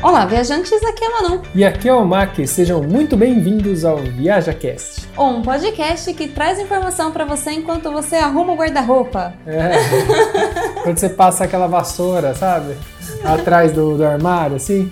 Olá, viajantes, aqui é a Manu. E aqui é o Mac, sejam muito bem-vindos ao ViajaCast. Um podcast que traz informação para você enquanto você arruma o guarda-roupa. É, quando você passa aquela vassoura, sabe? Atrás do, do armário, assim.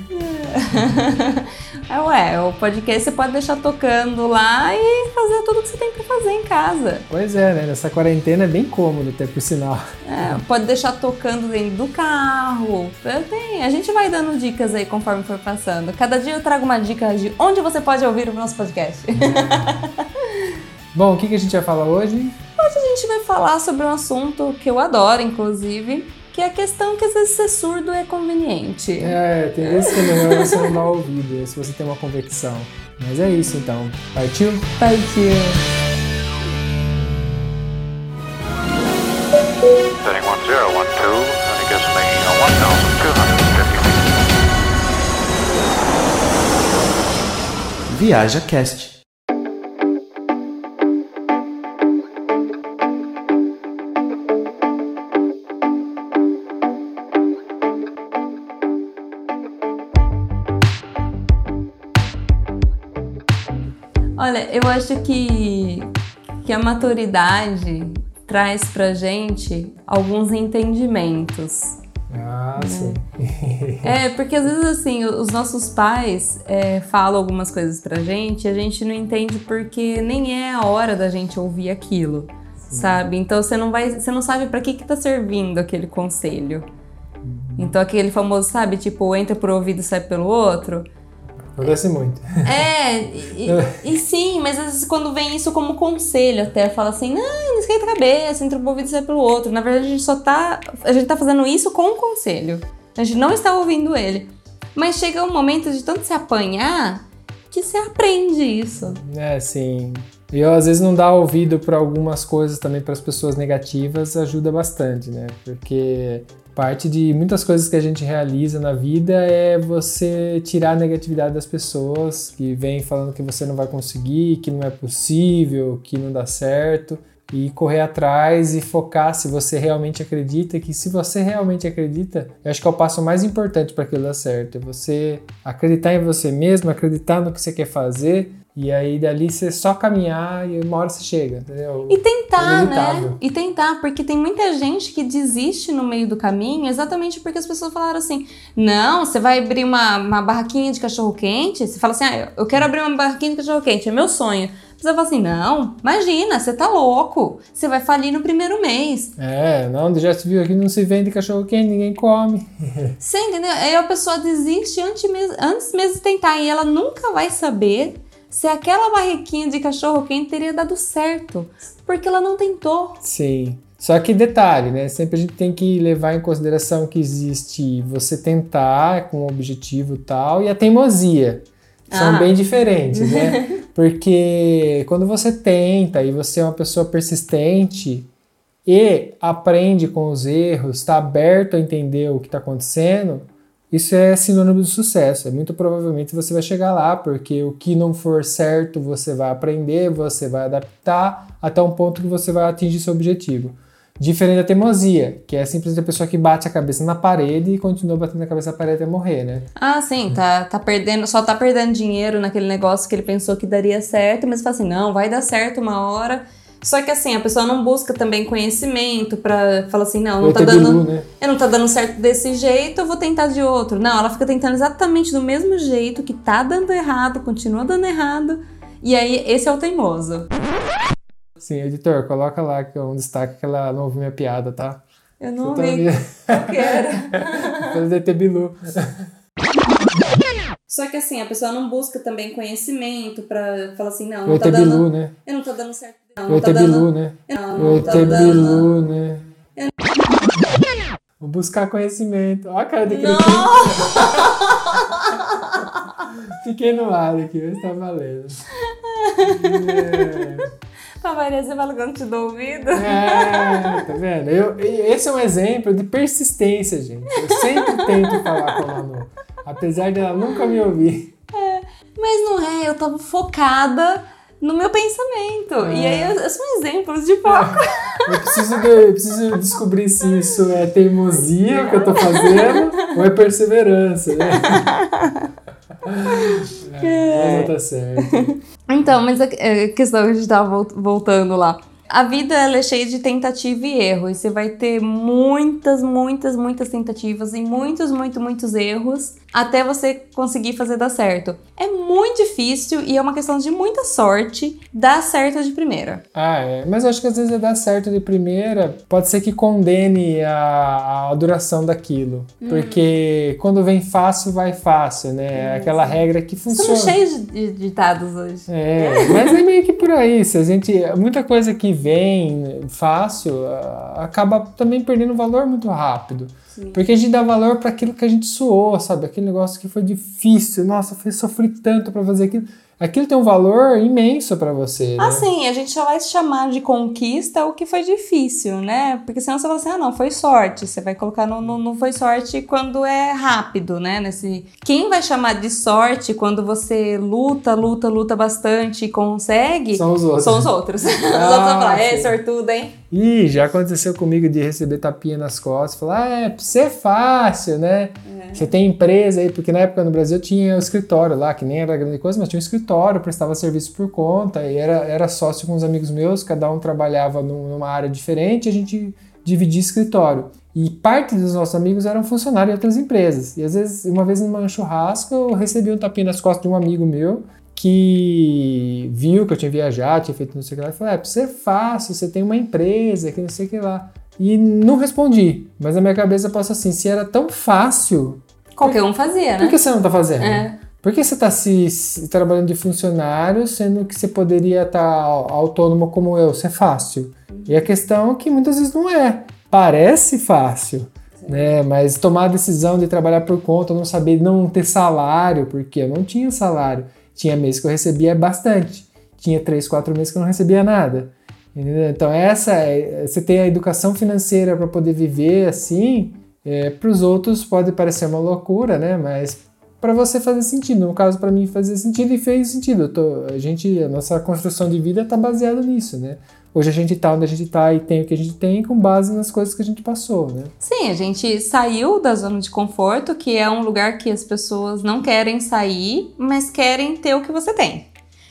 É, ué, o podcast você pode deixar tocando lá e fazer tudo que você tem pra fazer em casa. Pois é, né? Nessa quarentena é bem cômodo até por sinal. É, pode deixar tocando dentro do carro. Tem, a gente vai dando dicas aí conforme for passando. Cada dia eu trago uma dica de onde você pode ouvir o nosso podcast. Bom, o que, que a gente vai falar hoje? Hoje a gente vai falar sobre um assunto que eu adoro, inclusive, que é a questão que às vezes ser surdo é conveniente. É, tem vezes que é melhor você não dar ouvido, se você tem uma convicção. Mas é isso então. Partiu? Partiu. Setting 1012, Olha, eu acho que, que a maturidade traz pra gente alguns entendimentos. Ah, sim. É, porque às vezes assim, os nossos pais é, falam algumas coisas pra gente e a gente não entende porque nem é a hora da gente ouvir aquilo, sabe? Então você não vai, você não sabe pra que que tá servindo aquele conselho. Então aquele famoso, sabe, tipo, entra por um ouvido e sai pelo outro. Acontece muito. É, e, e sim, mas às vezes quando vem isso como conselho, até fala assim, não, não esquenta a cabeça, entra um ouvido e sai pelo outro. Na verdade, a gente só tá. A gente tá fazendo isso com um conselho. A gente não está ouvindo ele. Mas chega um momento de tanto se apanhar que você aprende isso. É, sim. E eu, às vezes não dar ouvido para algumas coisas também para as pessoas negativas ajuda bastante, né? Porque parte de muitas coisas que a gente realiza na vida é você tirar a negatividade das pessoas que vêm falando que você não vai conseguir, que não é possível, que não dá certo e correr atrás e focar se você realmente acredita, que se você realmente acredita, eu acho que é o passo mais importante para aquilo dar certo, é você acreditar em você mesmo, acreditar no que você quer fazer e aí dali você só caminhar e uma hora você chega, entendeu? E tentar, É né? E tentar, porque tem muita gente que desiste no meio do caminho exatamente porque as pessoas falaram assim: não, você vai abrir uma, uma barraquinha de cachorro-quente. Você fala assim: ah, eu quero abrir uma barraquinha de cachorro-quente, é meu sonho. Pessoa fala assim: não, imagina, você tá louco. Você vai falir no primeiro mês. É, não, já se viu aqui não se vende cachorro quente, ninguém come. Você entendeu? Aí a pessoa desiste antes mesmo, antes mesmo de tentar. E ela nunca vai saber se aquela barraquinha de cachorro-quente teria dado certo. Porque ela não tentou. Sim. Só que detalhe, né? Sempre a gente tem que levar em consideração que existe você tentar com um objetivo e tal e a teimosia. São Ah. bem diferentes, né? Porque quando você tenta e você é uma pessoa persistente e aprende com os erros, está aberto a entender o que está acontecendo, isso é sinônimo de sucesso. É muito provavelmente você vai chegar lá, porque o que não for certo você vai aprender, você vai adaptar até um ponto que você vai atingir seu objetivo. Diferente da teimosia, que é simplesmente a pessoa que bate a cabeça na parede e continua batendo a cabeça na parede até morrer, né? Ah, sim, tá, tá perdendo, só tá perdendo dinheiro naquele negócio que ele pensou que daria certo, mas fala assim, não, vai dar certo uma hora. Só que assim, a pessoa não busca também conhecimento pra falar assim, não, não tá dando. Bilu, né? Eu não tá dando certo desse jeito, eu vou tentar de outro. Não, ela fica tentando exatamente do mesmo jeito que tá dando errado, continua dando errado. E aí, esse é o teimoso. Sim, editor, coloca lá que é um destaque que ela não ouviu minha piada, tá? Eu não Você tá vi. vendo? Eu quero. Do ET Bilu. Só que assim, a pessoa não busca também conhecimento pra falar assim, não, não tá dando. Bilu, né? Eu não tá dando certo. Não, O não ET dando. Bilu, né? Não, O não ET dando. Bilu, né? Vou buscar conhecimento. Olha a cara de cretino. Fiquei no ar aqui, mas tá valendo. A Maria, você fala que eu não te dou ouvido? É, tá vendo? Eu, esse é um exemplo de persistência, gente. Eu sempre tento falar com a Manu. Apesar dela nunca me ouvir. Mas não é, eu tava focada no meu pensamento. E aí eu, eu sou um exemplo de foco. Eu preciso, de- eu preciso descobrir se isso é teimosia que eu tô fazendo ou é perseverança, né? É, mas tá certo. Então, mas a a questão que a gente tava vol- voltando lá. A vida é cheia de tentativa e erro. E você vai ter muitas, muitas, muitas tentativas e muitos, muito, muitos erros até você conseguir fazer dar certo. É muito difícil e é uma questão de muita sorte dar certo de primeira. Ah, é. Mas eu acho que às vezes é dar certo de primeira, pode ser que condene a, a duração daquilo. Hum. Porque quando vem fácil, vai fácil, né? É aquela regra que funciona. Estamos cheios de, ditados hoje. É, mas é meio que por aí. Se a gente. Muita coisa que vem fácil ah, acaba também perdendo valor muito rápido. Porque a gente dá valor para aquilo que a gente suou, sabe? Aquele negócio que foi difícil. Nossa, eu sofri tanto para fazer aquilo. Aquilo tem um valor imenso para você. Né? Assim, a gente só vai chamar de conquista o que foi difícil, né? Porque senão você fala assim, ah, não, foi sorte. Você vai colocar no, no, no foi sorte quando é rápido, né? Nesse... Quem vai chamar de sorte quando você luta, luta, luta bastante e consegue? São os outros. São os outros. os outros Ah, vão falar, é, sortudo, hein? Ih, já aconteceu comigo de receber tapinha nas costas. Falar, ah, é, pra você é fácil, né? Você tem empresa aí, porque na época no Brasil tinha o escritório lá, que nem era grande coisa, mas tinha um escritório, prestava serviço por conta, e era, era sócio com uns amigos meus, cada um trabalhava num- numa área diferente, a gente dividia escritório. E parte dos nossos amigos eram funcionários de outras empresas. E às vezes, uma vez numa churrasco, eu recebi um tapinha nas costas de um amigo meu, que viu que eu tinha viajado, tinha feito não sei o que lá, e falou: é, você é fácil, você tem uma empresa, que não sei o que lá. E não respondi, mas na minha cabeça passa assim: se era tão fácil, Qualquer um fazia, por né? que você não tá fazendo? É. Por que você está se, se trabalhando de funcionário, sendo que você poderia estar autônomo como eu? Isso é fácil. E a questão é que muitas vezes não é. Parece fácil, né? Mas tomar a decisão de trabalhar por conta, não saber não ter salário, porque eu não tinha salário. Tinha meses que eu recebia bastante. Tinha três, quatro meses que eu não recebia nada. Entendeu? Então essa, é- você tem a educação financeira para poder viver assim. para os outros pode parecer uma loucura, né? Mas para você fazer sentido. No caso, para mim fazia sentido e fez sentido. Tô- a gente, a nossa construção de vida está baseada nisso, né? Hoje a gente tá onde a gente tá e tem o que a gente tem com base nas coisas que a gente passou, né? Sim, a gente saiu da zona de conforto, que é um lugar que as pessoas não querem sair, mas querem ter o que você tem.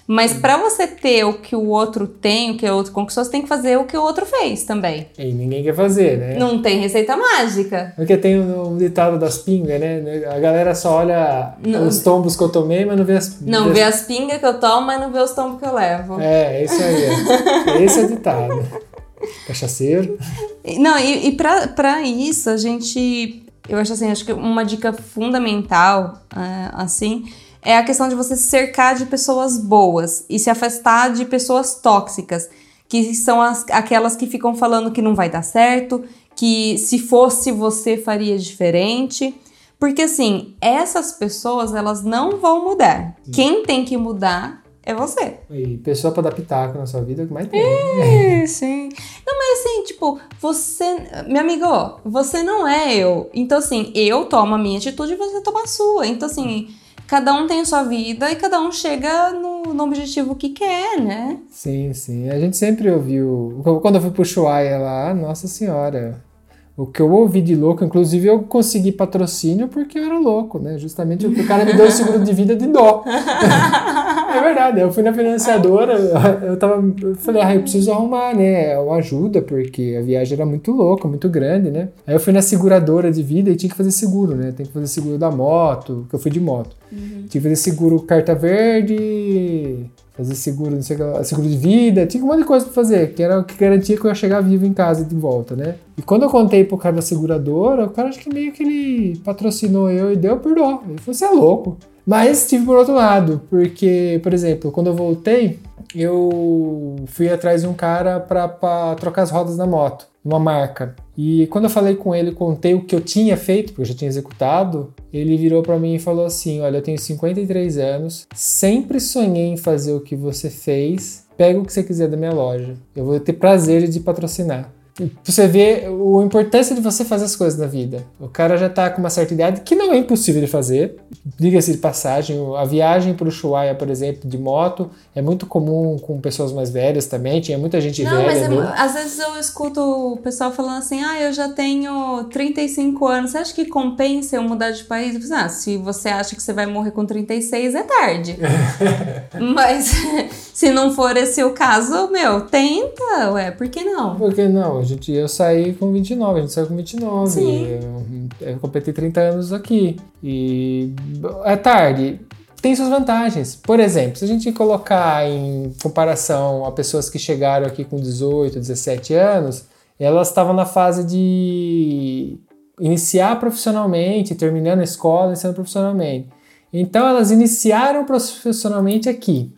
Mas pra você ter o que o outro tem, o que o outro conquistou, você tem que fazer o que o outro fez também. E ninguém quer fazer, né? Não tem receita mágica. Porque tem um ditado das pingas, né? A galera só olha Não. os tombos que eu tomei, mas não vê as Não vê as pingas que eu tomo, mas não vê os tombos que eu levo. É, é isso aí. ó. Esse é o ditado. Cachaceiro. Não, e, e pra, pra isso, a gente. Eu acho assim, acho que uma dica fundamental, é, assim, é a questão de você se cercar de pessoas boas e se afastar de pessoas tóxicas, que são as, aquelas que ficam falando que não vai dar certo, que se fosse você faria diferente. Porque assim, essas pessoas, elas não vão mudar. Quem tem que mudar é você. E pessoa pra dar pitaco na sua vida, é o que mais tem. É, sim. Não, mas assim, tipo, você. Meu amigo, você não é eu. Então, assim, eu tomo a minha atitude e você toma a sua. Então, assim, cada um tem a sua vida e cada um chega no, no objetivo que quer, né? Sim, sim. A gente sempre ouviu. Quando eu fui pro Chuaia lá, nossa senhora. O que eu ouvi de louco, inclusive eu consegui patrocínio porque eu era louco, né? Justamente o cara me deu o seguro de vida de dó. é verdade, eu fui na financiadora, eu tava. Eu falei, ah, eu preciso arrumar, né? Uma ajuda, porque a viagem era muito louca, muito grande, né? Aí eu fui na seguradora de vida e tinha que fazer seguro, né? Tem que fazer seguro da moto, que eu fui de moto. Tinha que fazer seguro carta verde, fazer seguro, não sei o que seguro de vida, tinha um monte de coisa pra fazer, que era o que garantia que eu ia chegar vivo em casa de volta, né? E quando eu contei pro cara da seguradora, o cara acho que meio que ele patrocinou eu e deu por dó. Ele falou, você é louco. Mas tive por outro lado, porque, por exemplo, quando eu voltei, eu fui atrás de um cara pra trocar as rodas da moto, uma marca. E quando eu falei com ele, contei o que eu tinha feito, porque eu já tinha executado, ele virou pra mim e falou assim: Olha, eu tenho 53 anos, sempre sonhei em fazer o que você fez, pega o que você quiser da minha loja, eu vou ter prazer de patrocinar. Você vê a importância de você fazer as coisas na vida. O cara já tá com uma certa idade que não é impossível de fazer. Diga-se de passagem, a viagem para o Ushuaia, por exemplo, de moto, é muito comum com pessoas mais velhas também. Tinha muita gente Não, velha. mas é, às vezes eu escuto o pessoal falando assim: ah, eu já tenho 35 anos, você acha que compensa eu mudar de país? Eu falo, ah, se você acha que você vai morrer com 36, é tarde. mas se não for esse o caso, meu, tenta, ué, por que não? Por que não? A gente, eu saí com 29, a gente saiu com 29. Sim. Eu, eu completei 30 anos aqui. E é tarde. Tem suas vantagens. Por exemplo, se a gente colocar em comparação a pessoas que chegaram aqui com 18, 17 anos, elas estavam na fase de iniciar profissionalmente, terminando a escola, iniciando profissionalmente. Então elas iniciaram profissionalmente aqui.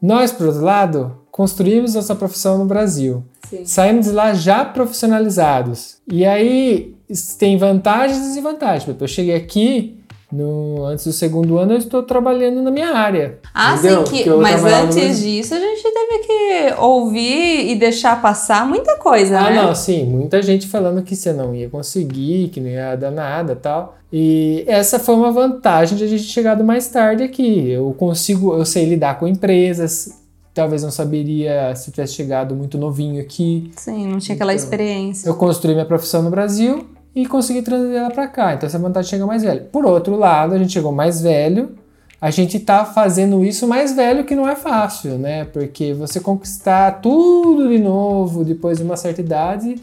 Nós, por outro lado, construímos nossa profissão no Brasil. Sim. Saímos de lá já profissionalizados. E aí tem vantagens e desvantagens. Eu cheguei aqui, no, antes do segundo ano, eu estou trabalhando na minha área. Ah, Entendeu? sim, que, Que mas no antes disso a gente teve que ouvir e deixar passar muita coisa, Ah, né? não, sim, muita gente falando que você não ia conseguir, que não ia dar nada tal. E essa foi uma vantagem de a gente chegado mais tarde aqui. Eu consigo, eu sei lidar com empresas. Talvez não saberia se tivesse chegado muito novinho aqui. Sim, não tinha aquela Então, experiência. Eu construí minha profissão no Brasil e consegui trazer ela para cá. Então essa vantagem chega mais velho. Por outro lado, a gente chegou mais velho. A gente tá fazendo isso mais velho que não é fácil, né? Porque você conquistar tudo de novo depois de uma certa idade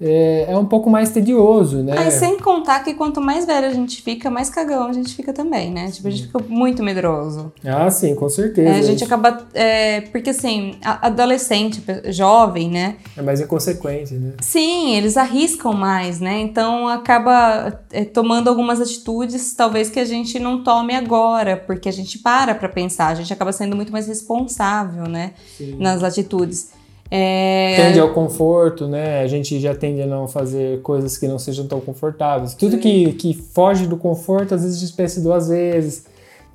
é, é um pouco mais tedioso, né? Aí sem contar que quanto mais velho a gente fica, mais cagão a gente fica também, né? Tipo, a gente fica muito medroso. Ah, sim, com certeza. É, a gente acaba. é, porque assim, adolescente, jovem, né? É mais inconsequente, né? Sim, eles arriscam mais, né? Então acaba é, tomando algumas atitudes, talvez que a gente não tome agora, porque a gente para pra pensar, a gente acaba sendo muito mais responsável, né? Nas atitudes. É, Tende ao conforto, né? A gente já tende a não fazer coisas que não sejam tão confortáveis. Tudo que, que foge do conforto, às vezes a gente pensa duas vezes.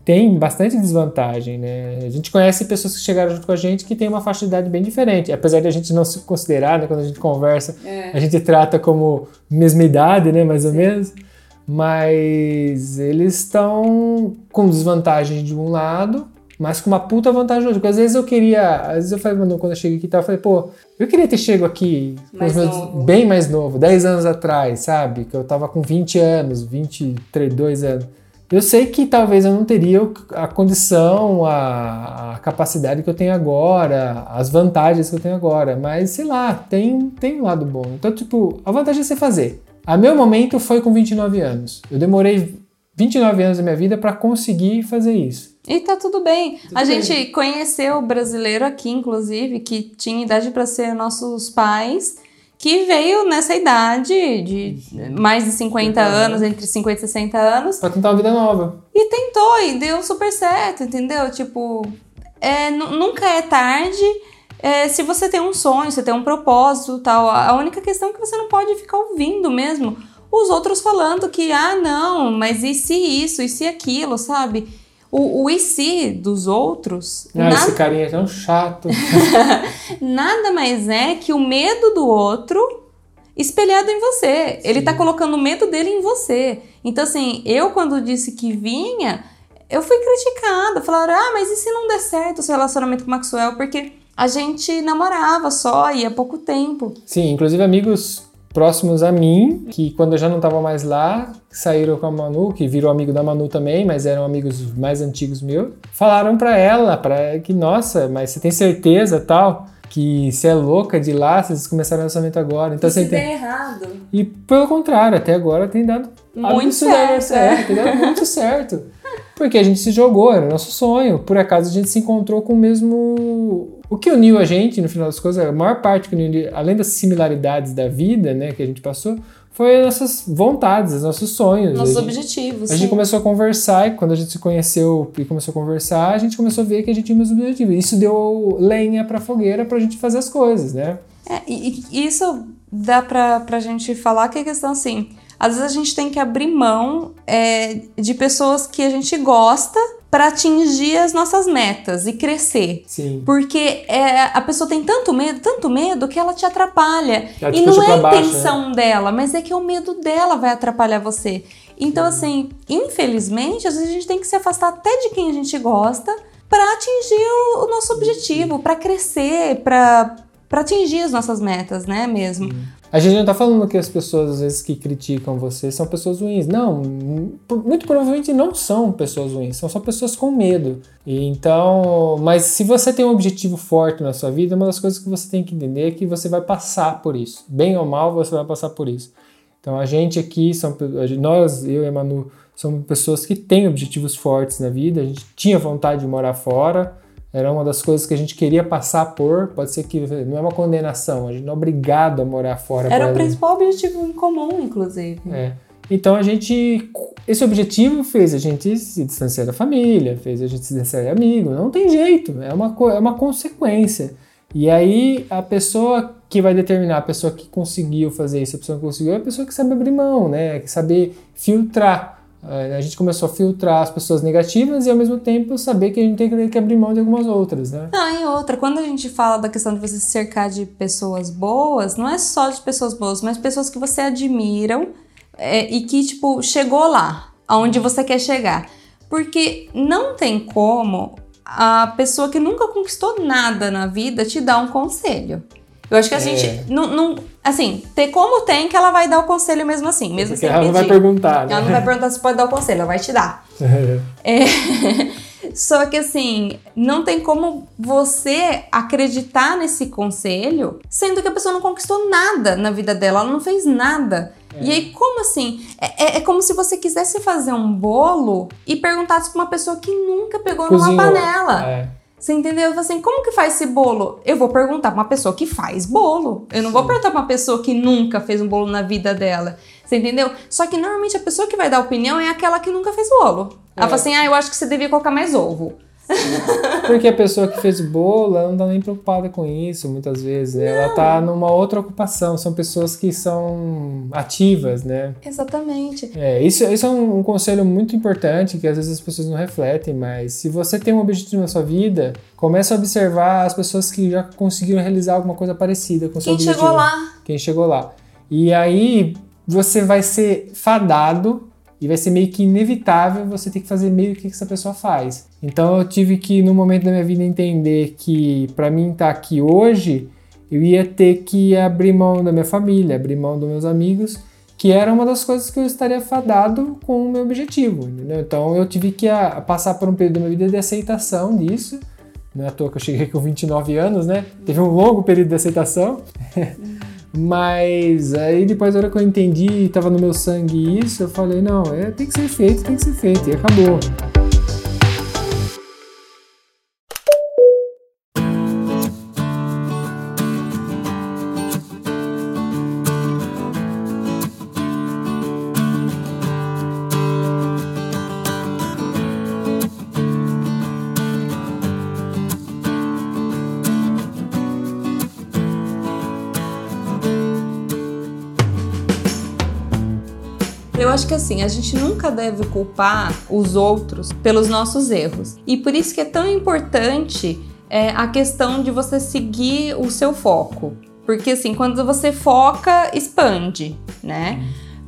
Tem bastante desvantagem, né? A gente conhece pessoas que chegaram junto com a gente que tem uma faixa de idade bem diferente. Apesar de a gente não se considerar, né? Quando a gente conversa, a gente trata como mesma idade, né? Mais ou menos. Mas eles estão com desvantagem de um lado, mas com uma puta vantagem. Porque às vezes eu queria. Às vezes eu falei, mano, quando eu cheguei aqui e tal, eu falei, pô, eu queria ter chego aqui com Mais os meus- bem mais novo, 10 anos atrás, sabe? Que eu tava com 20 anos, 22 anos. Eu sei que talvez eu não teria a condição, a, a capacidade que eu tenho agora, as vantagens que eu tenho agora, mas sei lá, tem, tem um lado bom. Então, tipo, a vantagem é você fazer. A meu momento foi com 29 anos. Eu demorei 29 anos da minha vida para conseguir fazer isso. E tá tudo bem. a bem. gente conheceu o brasileiro aqui, inclusive, que tinha idade pra ser nossos pais, que veio nessa idade de mais de 50 anos, entre 50 e 60 anos, Pra tentar uma vida nova. e tentou e deu super certo, entendeu? Tipo, é, nu- nunca é tarde. é, se você tem um sonho, você tem um propósito tal, a única questão é que você não pode ficar ouvindo mesmo os outros falando que, ah, não, mas e se isso, e se aquilo, sabe? O, o e se dos outros Ah, na- esse carinha é tão chato. nada mais é que o medo do outro espelhado em você. Ele tá colocando o medo dele em você. Então, assim, eu quando disse que vinha, eu fui criticada. Falaram, ah, mas e se não der certo o seu relacionamento com o Maxwell? Porque a gente namorava só e há pouco tempo. Sim, inclusive amigos próximos a mim, que quando eu já não estava mais lá, saíram com a Manu, que virou amigo da Manu também, mas eram amigos mais antigos meus, falaram pra ela, para que nossa, mas você tem certeza tal que você é louca de lá, vocês começaram o relacionamento agora. Então você tem... errado. E pelo contrário, até agora tem dado Muito absurdamente certo, é. tem dado muito certo. Porque a gente se jogou, era nosso sonho. Por acaso a gente se encontrou com o mesmo. O que uniu a gente, no final das coisas, a maior parte que uniu, além das similaridades da vida, né, que a gente passou, foi as nossas vontades, os nossos sonhos. Nossos a gente, objetivos. a gente sim. começou a conversar e quando a gente se conheceu e começou a conversar, a gente começou a ver que a gente tinha os mesmos objetivos. Isso deu lenha pra fogueira pra gente fazer as coisas, né? É, e, e isso dá pra, pra gente falar que é questão assim. Às vezes a gente tem que abrir mão é, de pessoas que a gente gosta para atingir as nossas metas e crescer. Sim. Porque é, a pessoa tem tanto medo, tanto medo, que ela te atrapalha. Ela te e não é a baixo, né? intenção dela, mas é que o medo dela vai atrapalhar você. Então, assim, infelizmente, às vezes a gente tem que se afastar até de quem a gente gosta para atingir o, o nosso objetivo, para crescer, para atingir as nossas metas, né, mesmo. A gente não tá falando que as pessoas, às vezes, que criticam você são pessoas ruins. Não, muito provavelmente não são pessoas ruins, são só pessoas com medo. E então, mas se você tem um objetivo forte na sua vida, uma das coisas que você tem que entender é que você vai passar por isso. Bem ou mal, você vai passar por isso. Então, a gente aqui, são, nós, eu e a Manu, somos pessoas que têm objetivos fortes na vida. A gente tinha vontade de morar fora, era uma das coisas que a gente queria passar por. Pode ser que não é uma condenação, a gente não é obrigado a morar fora. Era o principal objetivo em comum, inclusive. é. Então a gente. Esse objetivo fez a gente se distanciar da família, fez a gente se distanciar de amigo. Não tem jeito, é uma, é uma consequência. E aí a pessoa que vai determinar, a pessoa que conseguiu fazer isso, a pessoa que conseguiu, é a pessoa que sabe abrir mão, né? Que saber filtrar. A gente começou a filtrar as pessoas negativas e ao mesmo tempo saber que a gente tem que abrir mão de algumas outras, né? Não, e outra, quando a gente fala da questão de você se cercar de pessoas boas, não é só de pessoas boas, mas pessoas que você admiram é, e que, tipo, chegou lá, aonde você quer chegar. Porque não tem como a pessoa que nunca conquistou nada na vida te dar um conselho. Eu acho que a É. gente. Não, não, assim, ter como tem que ela vai dar o conselho mesmo assim, mesmo Porque sem ela não vai pedir. perguntar, né? Ela não vai perguntar se pode dar o conselho, ela vai te dar. É, Só que assim, não tem como você acreditar nesse conselho, sendo que a pessoa não conquistou nada na vida dela, ela não fez nada. É. E aí, como assim? É, é- é como se você quisesse fazer um bolo e perguntasse pra uma pessoa que nunca pegou Cozinhou. numa panela. É. Você entendeu? Eu falei assim, como que faz esse bolo? Eu vou perguntar pra uma pessoa que faz bolo. Eu não vou perguntar pra uma pessoa que nunca fez um bolo na vida dela. Você entendeu? Só que normalmente a pessoa que vai dar opinião é aquela que nunca fez bolo. Ela É. fala assim, ah, eu acho que você devia colocar mais ovo. Porque a pessoa que fez o bolo, ela não tá nem preocupada com isso, muitas vezes. né? Ela tá numa outra ocupação. São pessoas que são ativas, né? Exatamente. É, isso, isso é um, um conselho muito importante que às vezes as pessoas não refletem, mas se você tem um objetivo na sua vida, comece a observar as pessoas que já conseguiram realizar alguma coisa parecida com o seu Quem objetivo. chegou lá? Quem chegou lá. E aí você vai ser fadado e vai ser meio que inevitável você ter que fazer meio que essa pessoa faz. Então eu tive que, no momento da minha vida, entender que para mim estar aqui hoje, eu ia ter que abrir mão da minha família, abrir mão dos meus amigos, que era uma das coisas que eu estaria fadado com o meu objetivo, entendeu? Então eu tive que a, passar por um período da minha vida de aceitação disso. Não é à toa que eu cheguei com 29 anos, né? Teve um longo período de aceitação. Mas aí depois, na hora que eu entendi, tava no meu sangue isso, eu falei, não, é, tem que ser feito, tem que ser feito, e acabou. Acho que assim, a gente nunca deve culpar os outros pelos nossos erros. E por isso que é tão importante é, a questão de você seguir o seu foco. Porque assim, quando você foca, expande, né?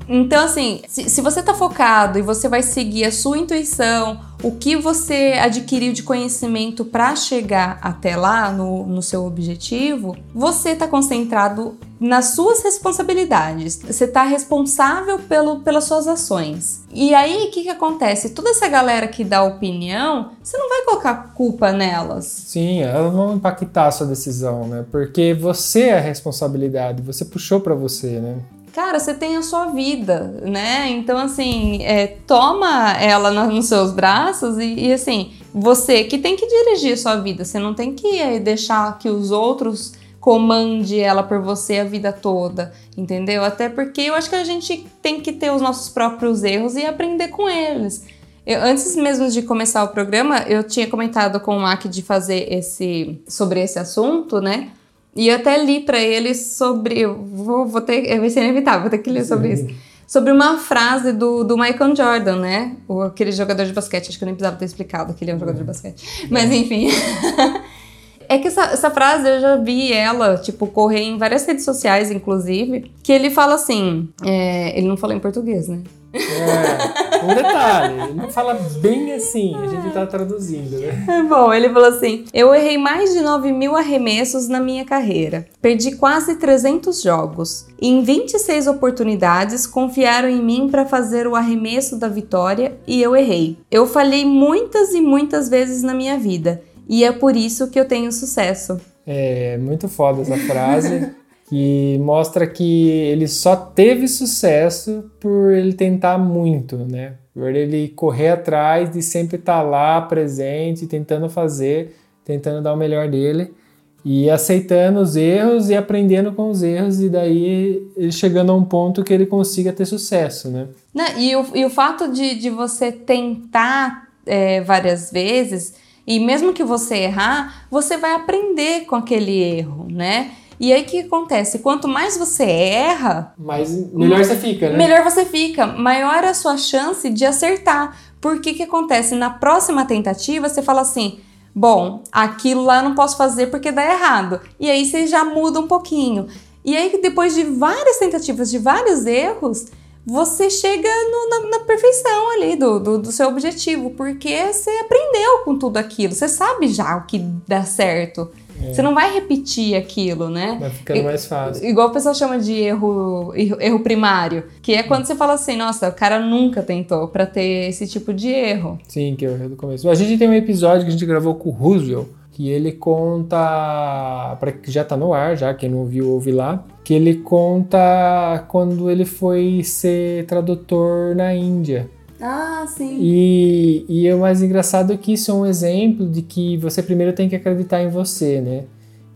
Então, assim, se, se você tá focado e você vai seguir a sua intuição, o que você adquiriu de conhecimento para chegar até lá no, no seu objetivo, você tá concentrado nas suas responsabilidades. Você tá responsável pelo, pelas suas ações. E aí, o que que acontece? Toda essa galera que dá opinião, você não vai colocar culpa nelas. Sim, elas vão impactar a sua decisão, né? Porque você é a responsabilidade, você puxou pra você, né? Cara, você tem a sua vida, né? Então, assim, é, toma ela nos seus braços e, e, assim, você que tem que dirigir a sua vida. Você não tem que é, deixar que os outros comande ela por você a vida toda, entendeu? Até porque eu acho que a gente tem que ter os nossos próprios erros e aprender com eles. Eu, antes mesmo de começar o programa, eu tinha comentado com o Mac de fazer esse sobre esse assunto, né? E eu até li pra ele sobre. Vou, vou ter, vai ser inevitável, vou ter que ler sobre isso. sobre uma frase do, do Michael Jordan, né? O, aquele jogador de basquete. Acho que eu nem precisava ter explicado que ele é um jogador de basquete. Mas enfim. É que essa, essa frase eu já vi ela, tipo, correr em várias redes sociais, inclusive, que ele fala assim. é, ele não falou em português, né? É, um detalhe, ele não fala bem assim, a gente tá traduzindo, né? É bom, ele falou assim: Eu errei mais de 9 mil arremessos na minha carreira. Perdi quase 300 jogos. E em 26 oportunidades, confiaram em mim para fazer o arremesso da vitória e eu errei. Eu falhei muitas e muitas vezes na minha vida. E é por isso que eu tenho sucesso. É muito foda essa frase, que mostra que ele só teve sucesso por ele tentar muito, né? Por ele correr atrás de sempre estar lá presente, tentando fazer, tentando dar o melhor dele e aceitando os erros e aprendendo com os erros e daí chegando a um ponto que ele consiga ter sucesso, né? Né, E, o, e o fato de, de você tentar é, várias vezes, e mesmo que você errar, você vai aprender com aquele erro, né? E aí o que acontece? Quanto mais você erra, Mas melhor você fica, né? melhor você fica, maior a sua chance de acertar. Porque que acontece? Na próxima tentativa, você fala assim: bom, aquilo lá eu não posso fazer porque dá errado. E aí você já muda um pouquinho. E aí, depois de várias tentativas, de vários erros, você chega no- na, na perfeição ali do, do, do seu objetivo, porque você aprendeu com tudo aquilo, você sabe já o que dá certo. Você não vai repetir aquilo, né? Vai ficando mais fácil. Igual o pessoal chama de erro, erro, erro primário, que é quando você fala assim, nossa, o cara nunca tentou pra ter esse tipo de erro. Sim, que é o erro do começo. A gente tem um episódio que a gente gravou com o Roosevelt, que ele conta, para que já tá no ar, já quem não ouviu, ouve lá, que ele conta quando ele foi ser tradutor na Índia. Ah, sim. E, e o mais engraçado é que isso é um exemplo de que você primeiro tem que acreditar em você, né?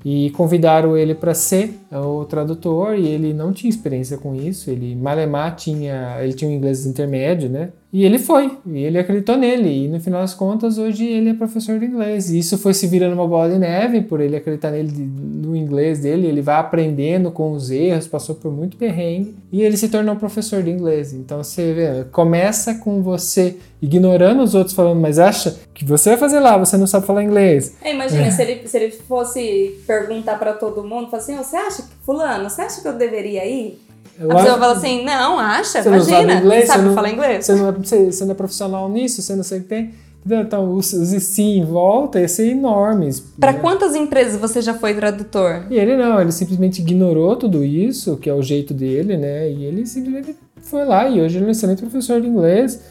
E convidaram ele para ser o tradutor e ele não tinha experiência com isso. Ele malemar tinha, ele tinha um inglês intermédio, né? E ele foi, e ele acreditou nele. E no final das contas, hoje ele é professor de inglês. E isso foi se virando uma bola de neve por ele acreditar nele no inglês dele. Ele vai aprendendo com os erros, passou por muito perrengue e ele se tornou professor de inglês. Então você vê, começa com você ignorando os outros falando, mas acha que você vai fazer lá, você não sabe falar inglês. É, imagina, se, ele, se ele fosse perguntar pra todo mundo, falar assim, "Ô, você acha que, fulano, você acha que eu deveria ir? Eu a pessoa acho- fala assim, não, acha, Você não sabe imagina, inglês, sabe você não- falar inglês? Você não, é, você, você não é profissional nisso, você não sei o que tem. Então, os, os sim em volta iam ser enormes. Pra né? quantas empresas você já foi tradutor? E ele não, ele simplesmente ignorou tudo isso, que é o jeito dele, né? E ele simplesmente foi lá e hoje ele é um excelente professor de inglês.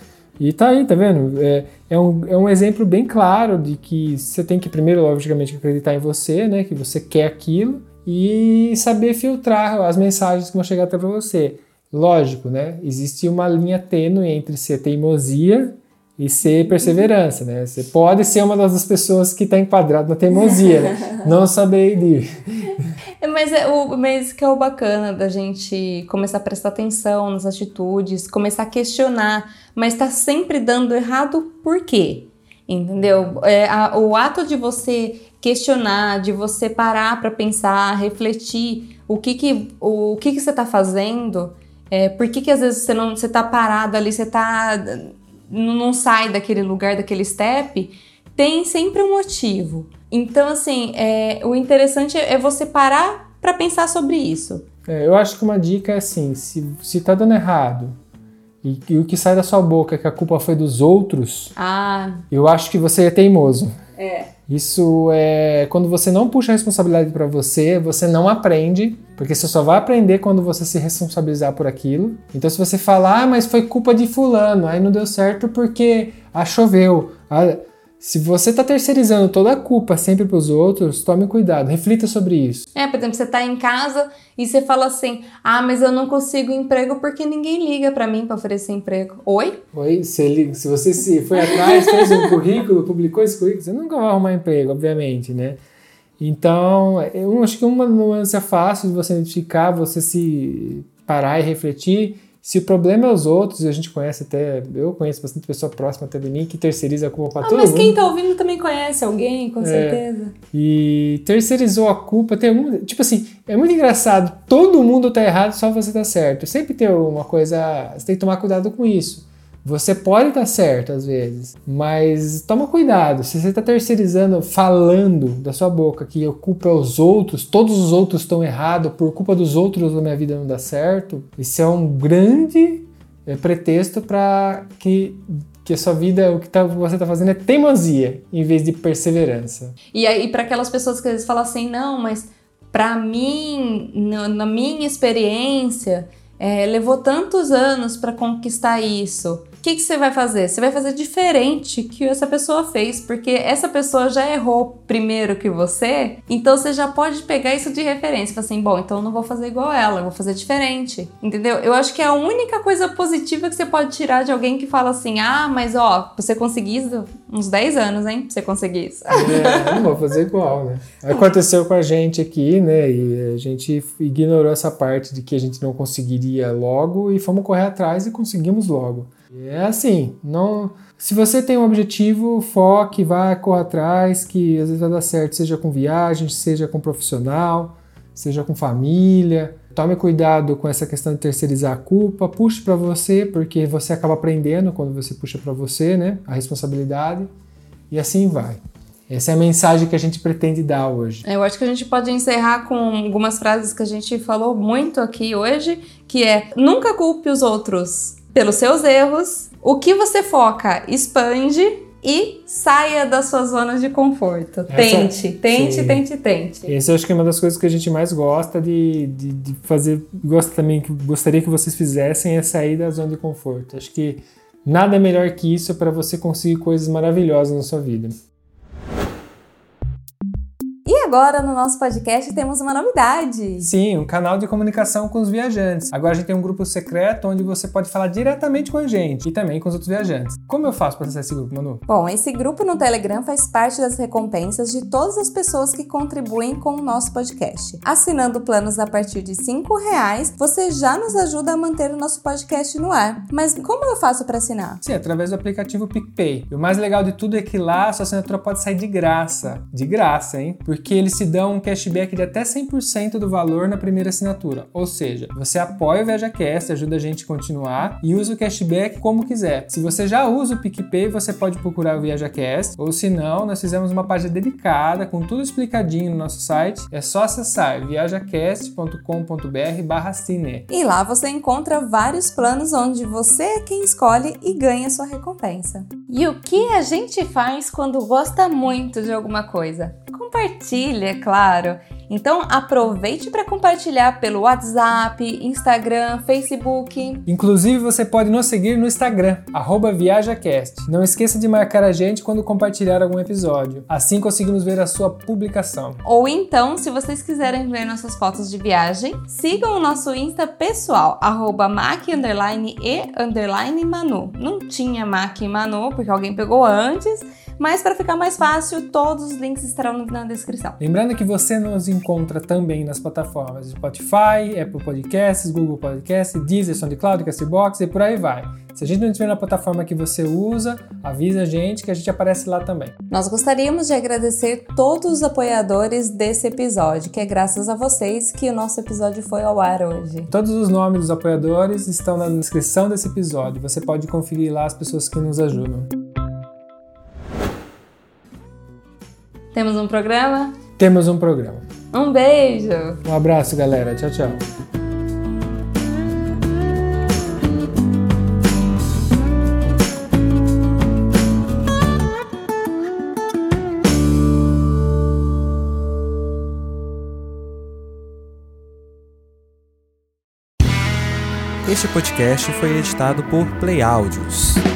E tá aí, tá vendo? É, é, um, é um exemplo bem claro de que você tem que primeiro, logicamente, acreditar em você, né? Que você quer aquilo e saber filtrar as mensagens que vão chegar até pra você. Lógico, né? Existe uma linha tênue entre ser teimosia e ser perseverança, né? Você pode ser uma das pessoas que está enquadrado na teimosia, né? Não saber ir. É, Mas, é o, mas que é o bacana da gente começar a prestar atenção nas atitudes, começar a questionar, mas tá sempre dando errado por quê? Entendeu? É, a- o ato de você questionar, de você parar para pensar, refletir o que que, o, o que, que você tá fazendo, é, por que, que às vezes você não você tá parado ali, você tá. não sai daquele lugar, daquele step, tem sempre um motivo. Então, assim, é, o interessante é você parar para pensar sobre isso. É, eu acho que uma dica é assim: se, se tá dando errado e, e o que sai da sua boca é que a culpa foi dos outros, Ah, eu acho que você é teimoso. é. Isso é quando você não puxa a responsabilidade para você, você não aprende, porque você só vai aprender quando você se responsabilizar por aquilo. Então, se você falar, ah, mas foi culpa de fulano, aí não deu certo porque ah, choveu. Ah, se você está terceirizando toda a culpa sempre para os outros, tome cuidado, reflita sobre isso. É, por exemplo, você tá em casa e você fala assim: "Ah, mas eu não consigo emprego porque ninguém liga para mim para oferecer emprego". Oi? Oi, se, se você se foi atrás, fez um currículo, publicou esse currículo, você nunca vai arrumar emprego, obviamente, né? Então, eu acho que uma nuance fácil de você identificar, você se parar e refletir, Se o problema é os outros, e a gente conhece até, eu conheço bastante pessoa próxima até de mim que terceiriza a culpa para Ah, todo mas mundo. quem tá ouvindo também conhece alguém, É. com certeza. E terceirizou a culpa. Tem algum, tipo assim, é muito engraçado. Todo mundo tá errado, só você tá certo. Sempre tem uma coisa. Você tem que tomar cuidado com isso. Você pode estar certo às vezes, mas toma cuidado. Se você está terceirizando, falando da sua boca que a culpa é os outros, todos os outros estão errados, por culpa dos outros a minha vida não dá certo, isso é um grande é, pretexto para que, que a sua vida, o que tá- você está fazendo é teimosia em vez de perseverança. E aí, para aquelas pessoas que às vezes falam assim, não, mas pra mim, na, na minha experiência, é, levou tantos anos pra conquistar isso. Que, que você vai fazer? Você vai fazer diferente que essa pessoa fez, porque essa pessoa já errou primeiro que você, então você já pode pegar isso de referência. Fala assim, bom, então eu não vou fazer igual ela, eu vou fazer diferente. Entendeu? Eu acho que é a única coisa positiva que você pode tirar de alguém que fala assim, ah, mas ó, você conseguir isso, uns 10 anos, hein? Você conseguir isso. É, não vou fazer igual, né? Aconteceu com a gente aqui, né? E a gente ignorou essa parte de que a gente não conseguiria logo e fomos correr atrás e conseguimos logo. É assim, não. Se você tem um objetivo, foque, vá, corra atrás, que às vezes vai dar certo, seja com viagem, seja com profissional, seja com família. Tome cuidado com essa questão de terceirizar a culpa, puxe para você, porque você acaba aprendendo quando você puxa para você, né? A responsabilidade. E assim vai. Essa é a mensagem que a gente pretende dar hoje. Eu acho que a gente pode encerrar com algumas frases que a gente falou muito aqui hoje, que é nunca culpe os outros pelos seus erros, o que você foca expande e saia da sua zona de conforto. Essa- Tente, tente, Sim. tente, tente. Essa eu acho que é uma das coisas que a gente mais gosta de, de, de fazer, gosta também, que gostaria que vocês fizessem, é sair da zona de conforto. Acho que nada melhor que isso para você conseguir coisas maravilhosas na sua vida. Agora no nosso podcast temos uma novidade. Sim, um canal de comunicação com os viajantes. Agora a gente tem um grupo secreto onde você pode falar diretamente com a gente e também com os outros viajantes. Como eu faço para acessar esse grupo, Manu? Bom, esse grupo no Telegram faz parte das recompensas de todas as pessoas que contribuem com o nosso podcast. Assinando planos a partir de R$ reais, você já nos ajuda a manter o nosso podcast no ar. Mas como eu faço para assinar? Sim, através do aplicativo PicPay. E o mais legal de tudo é que lá a sua assinatura pode sair de graça. De graça, hein? Porque eles te dão um cashback de até 100% do valor na primeira assinatura. Ou seja, você apoia o ViajaCast, ajuda a gente a continuar e usa o cashback como quiser. Se você já usa o PicPay, você pode procurar o ViajaCast. Ou se não, nós fizemos uma página dedicada com tudo explicadinho no nosso site. É só acessar viajacast.com.br barra cine. E lá você encontra vários planos onde você é quem escolhe e ganha sua recompensa. E o que a gente faz quando gosta muito de alguma coisa? Compartilha, é claro. Então aproveite para compartilhar pelo WhatsApp, Instagram, Facebook. Inclusive, você pode nos seguir no Instagram, ViajaCast. Não esqueça de marcar a gente quando compartilhar algum episódio. Assim conseguimos ver a sua publicação. Ou então, se vocês quiserem ver nossas fotos de viagem, sigam o nosso Insta pessoal, e, manu. Não tinha mac e manu, porque alguém pegou antes, mas para ficar mais fácil, todos os links estarão na descrição. Lembrando que você nos encontra também nas plataformas Spotify, Apple Podcasts, Google Podcasts, Deezer, SoundCloud, Castbox e por aí vai. Se a gente não estiver na plataforma que você usa, avisa a gente que a gente aparece lá também. Nós gostaríamos de agradecer todos os apoiadores desse episódio, que é graças a vocês que o nosso episódio foi ao ar hoje. Todos os nomes dos apoiadores estão na descrição desse episódio. Você pode conferir lá as pessoas que nos ajudam. Temos um programa? Temos um programa. Um beijo! Um abraço, galera. Tchau, tchau. Este podcast foi editado por Play Áudios.